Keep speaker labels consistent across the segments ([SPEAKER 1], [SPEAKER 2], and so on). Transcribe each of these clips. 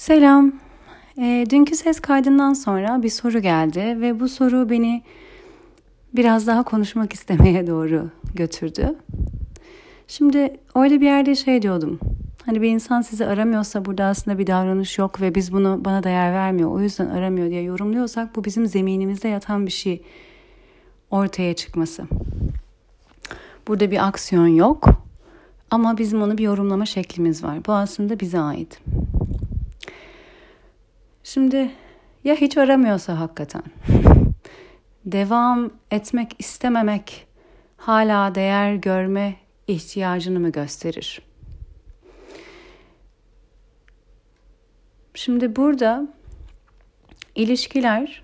[SPEAKER 1] Selam. E, dünkü ses kaydından sonra bir soru geldi ve bu soru beni biraz daha konuşmak istemeye doğru götürdü. Şimdi orada bir yerde şey diyordum. Hani bir insan sizi aramıyorsa burada aslında bir davranış yok ve biz bunu bana değer vermiyor. O yüzden aramıyor diye yorumluyorsak bu bizim zeminimizde yatan bir şey ortaya çıkması. Burada bir aksiyon yok ama bizim onu bir yorumlama şeklimiz var. Bu aslında bize ait. Şimdi ya hiç aramıyorsa hakikaten devam etmek istememek hala değer görme ihtiyacını mı gösterir? Şimdi burada ilişkiler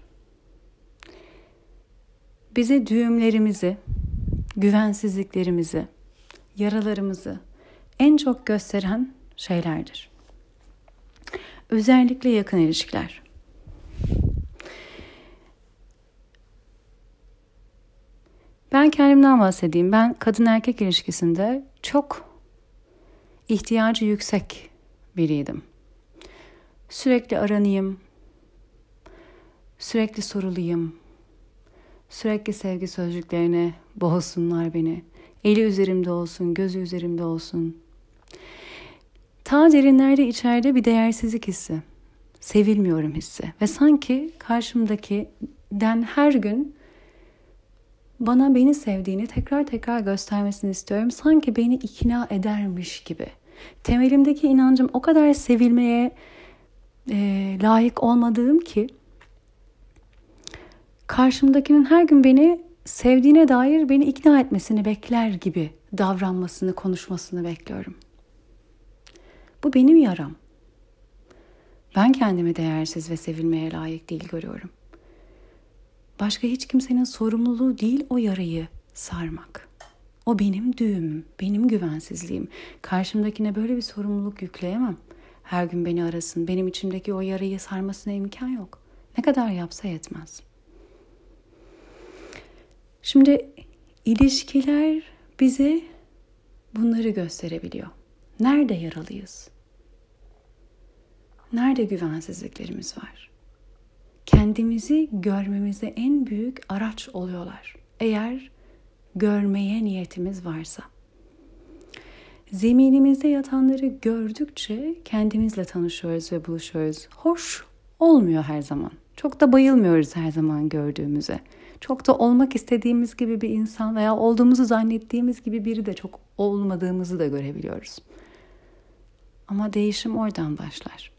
[SPEAKER 1] bize düğümlerimizi, güvensizliklerimizi, yaralarımızı en çok gösteren şeylerdir. Özellikle yakın ilişkiler. Ben kendimden bahsedeyim. Ben kadın erkek ilişkisinde çok ihtiyacı yüksek biriydim. Sürekli aranayım, sürekli sorulayım, sürekli sevgi sözcüklerine boğsunlar beni. Eli üzerimde olsun, gözü üzerimde olsun. Ta derinlerde içeride bir değersizlik hissi. Sevilmiyorum hissi. Ve sanki karşımdaki den her gün bana beni sevdiğini tekrar tekrar göstermesini istiyorum. Sanki beni ikna edermiş gibi. Temelimdeki inancım o kadar sevilmeye e, layık olmadığım ki karşımdakinin her gün beni sevdiğine dair beni ikna etmesini bekler gibi davranmasını, konuşmasını bekliyorum. Bu benim yaram. Ben kendimi değersiz ve sevilmeye layık değil görüyorum. Başka hiç kimsenin sorumluluğu değil o yarayı sarmak. O benim düğümüm, benim güvensizliğim. Karşımdakine böyle bir sorumluluk yükleyemem. Her gün beni arasın, benim içimdeki o yarayı sarmasına imkan yok. Ne kadar yapsa yetmez. Şimdi ilişkiler bize bunları gösterebiliyor. Nerede yaralıyız? Nerede güvensizliklerimiz var? Kendimizi görmemize en büyük araç oluyorlar. Eğer görmeye niyetimiz varsa. Zeminimizde yatanları gördükçe kendimizle tanışıyoruz ve buluşuyoruz. Hoş olmuyor her zaman. Çok da bayılmıyoruz her zaman gördüğümüze. Çok da olmak istediğimiz gibi bir insan veya olduğumuzu zannettiğimiz gibi biri de çok olmadığımızı da görebiliyoruz. Ama değişim oradan başlar.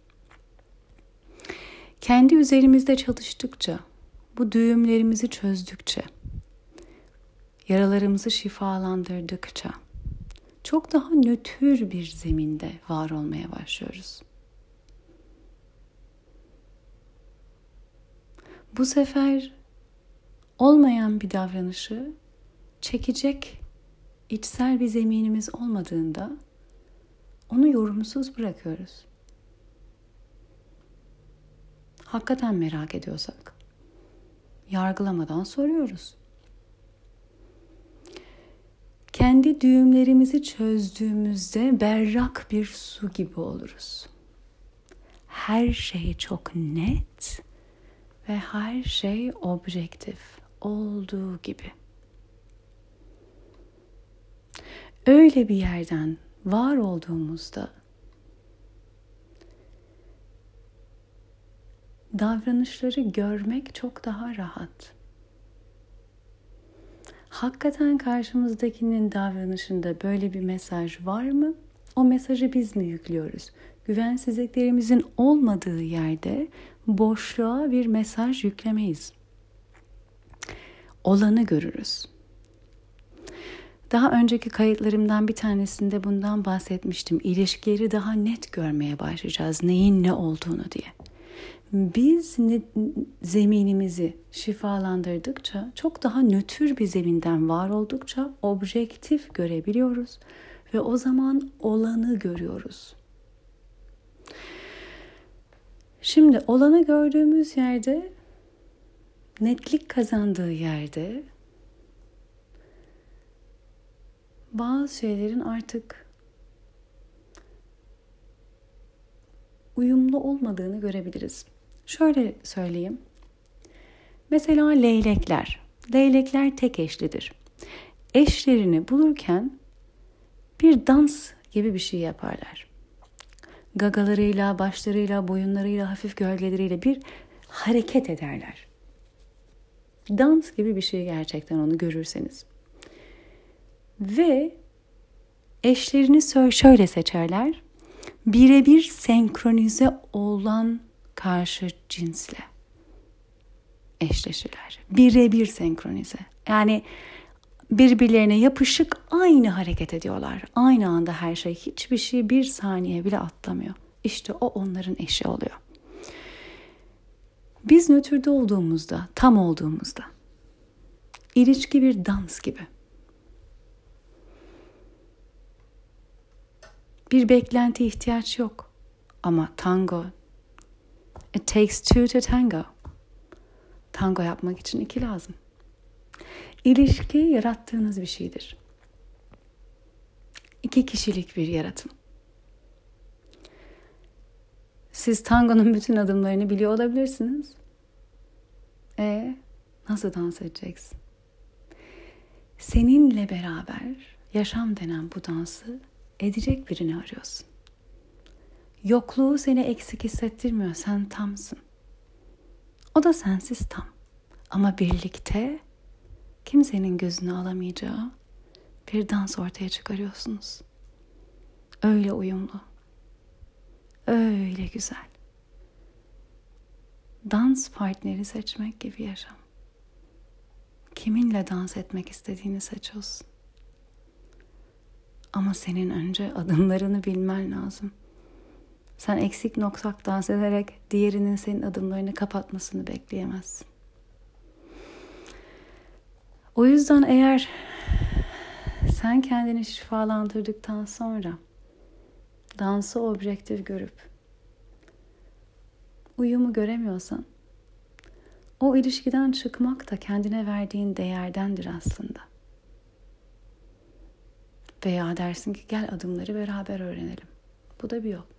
[SPEAKER 1] Kendi üzerimizde çalıştıkça, bu düğümlerimizi çözdükçe, yaralarımızı şifalandırdıkça çok daha nötr bir zeminde var olmaya başlıyoruz. Bu sefer olmayan bir davranışı çekecek içsel bir zeminimiz olmadığında onu yorumsuz bırakıyoruz. Hakikaten merak ediyorsak yargılamadan soruyoruz. Kendi düğümlerimizi çözdüğümüzde berrak bir su gibi oluruz. Her şey çok net ve her şey objektif olduğu gibi. Öyle bir yerden var olduğumuzda davranışları görmek çok daha rahat. Hakikaten karşımızdakinin davranışında böyle bir mesaj var mı? O mesajı biz mi yüklüyoruz? Güvensizliklerimizin olmadığı yerde boşluğa bir mesaj yüklemeyiz. Olanı görürüz. Daha önceki kayıtlarımdan bir tanesinde bundan bahsetmiştim. İlişkileri daha net görmeye başlayacağız. Neyin ne olduğunu diye. Biz ne, zeminimizi şifalandırdıkça, çok daha nötr bir zeminden var oldukça objektif görebiliyoruz ve o zaman olanı görüyoruz. Şimdi olanı gördüğümüz yerde netlik kazandığı yerde bazı şeylerin artık uyumlu olmadığını görebiliriz. Şöyle söyleyeyim. Mesela leylekler. Leylekler tek eşlidir. Eşlerini bulurken bir dans gibi bir şey yaparlar. Gagalarıyla, başlarıyla, boyunlarıyla, hafif gölgeleriyle bir hareket ederler. Dans gibi bir şey gerçekten onu görürseniz. Ve eşlerini şöyle seçerler. Birebir senkronize olan karşı cinsle eşleşirler. Birebir senkronize. Yani birbirlerine yapışık aynı hareket ediyorlar. Aynı anda her şey hiçbir şey bir saniye bile atlamıyor. İşte o onların eşi oluyor. Biz nötrde olduğumuzda, tam olduğumuzda ilişki bir dans gibi. Bir beklenti ihtiyaç yok. Ama tango, it takes two to tango. Tango yapmak için iki lazım. İlişki yarattığınız bir şeydir. İki kişilik bir yaratım. Siz tangonun bütün adımlarını biliyor olabilirsiniz. E nasıl dans edeceksin? Seninle beraber yaşam denen bu dansı edecek birini arıyorsun. Yokluğu seni eksik hissettirmiyor. Sen tamsın. O da sensiz tam. Ama birlikte kimsenin gözünü alamayacağı bir dans ortaya çıkarıyorsunuz. Öyle uyumlu. Öyle güzel. Dans partneri seçmek gibi yaşam. Kiminle dans etmek istediğini seçiyorsun. Ama senin önce adımlarını bilmen lazım. Sen eksik noksak dans ederek diğerinin senin adımlarını kapatmasını bekleyemezsin. O yüzden eğer sen kendini şifalandırdıktan sonra dansı objektif görüp uyumu göremiyorsan o ilişkiden çıkmak da kendine verdiğin değerdendir aslında. Veya dersin ki gel adımları beraber öğrenelim. Bu da bir yol.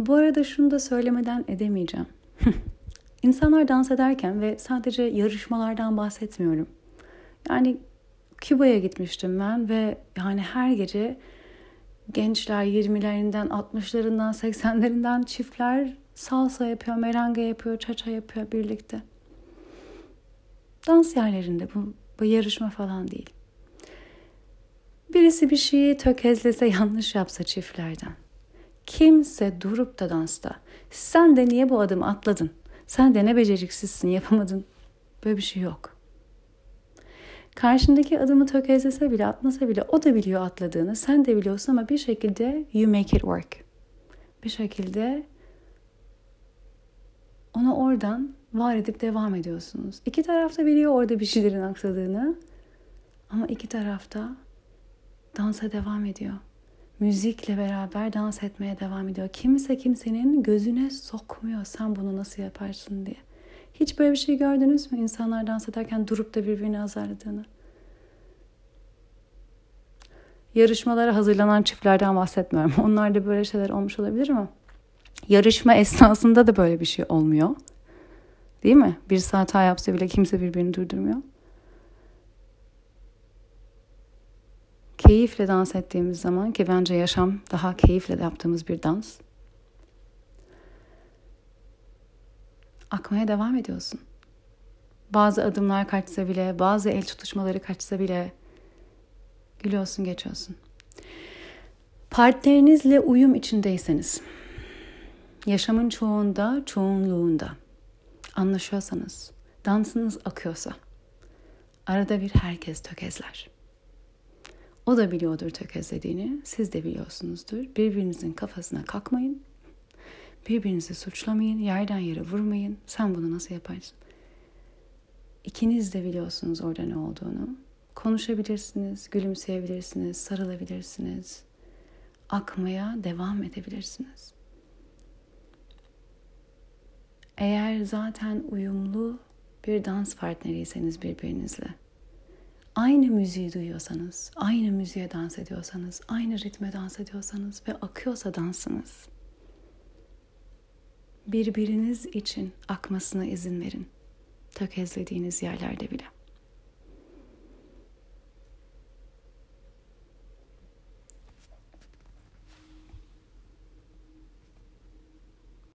[SPEAKER 1] Bu arada şunu da söylemeden edemeyeceğim. İnsanlar dans ederken ve sadece yarışmalardan bahsetmiyorum. Yani Küba'ya gitmiştim ben ve yani her gece gençler 20'lerinden, 60'larından, 80'lerinden çiftler salsa yapıyor, merengue yapıyor, çaça yapıyor birlikte. Dans yerlerinde bu, bu yarışma falan değil. Birisi bir şeyi tökezlese yanlış yapsa çiftlerden. Kimse durup da dansta sen de niye bu adımı atladın? Sen de ne beceriksizsin yapamadın. Böyle bir şey yok. Karşındaki adımı tökezlese bile atmasa bile o da biliyor atladığını. Sen de biliyorsun ama bir şekilde you make it work. Bir şekilde onu oradan var edip devam ediyorsunuz. İki tarafta biliyor orada bir şeylerin aksadığını. Ama iki tarafta dansa devam ediyor. Müzikle beraber dans etmeye devam ediyor. Kimse kimsenin gözüne sokmuyor sen bunu nasıl yaparsın diye. Hiç böyle bir şey gördünüz mü? İnsanlar dans ederken durup da birbirini azarladığını. Yarışmalara hazırlanan çiftlerden bahsetmiyorum. Onlarda böyle şeyler olmuş olabilir ama yarışma esnasında da böyle bir şey olmuyor. Değil mi? Bir saat hata yapsa bile kimse birbirini durdurmuyor. Keyifle dans ettiğimiz zaman ki bence yaşam daha keyifle yaptığımız bir dans. Akmaya devam ediyorsun. Bazı adımlar kaçsa bile, bazı el tutuşmaları kaçsa bile gülüyorsun, geçiyorsun. Partnerinizle uyum içindeyseniz, yaşamın çoğunda, çoğunluğunda anlaşıyorsanız, dansınız akıyorsa, arada bir herkes tökezler. O da biliyordur tökezlediğini, siz de biliyorsunuzdur. Birbirinizin kafasına kalkmayın. Birbirinizi suçlamayın, yerden yere vurmayın. Sen bunu nasıl yaparsın? İkiniz de biliyorsunuz orada ne olduğunu. Konuşabilirsiniz, gülümseyebilirsiniz, sarılabilirsiniz. Akmaya devam edebilirsiniz. Eğer zaten uyumlu bir dans partneriyseniz birbirinizle aynı müziği duyuyorsanız, aynı müziğe dans ediyorsanız, aynı ritme dans ediyorsanız ve akıyorsa dansınız, birbiriniz için akmasına izin verin. Tökezlediğiniz yerlerde bile.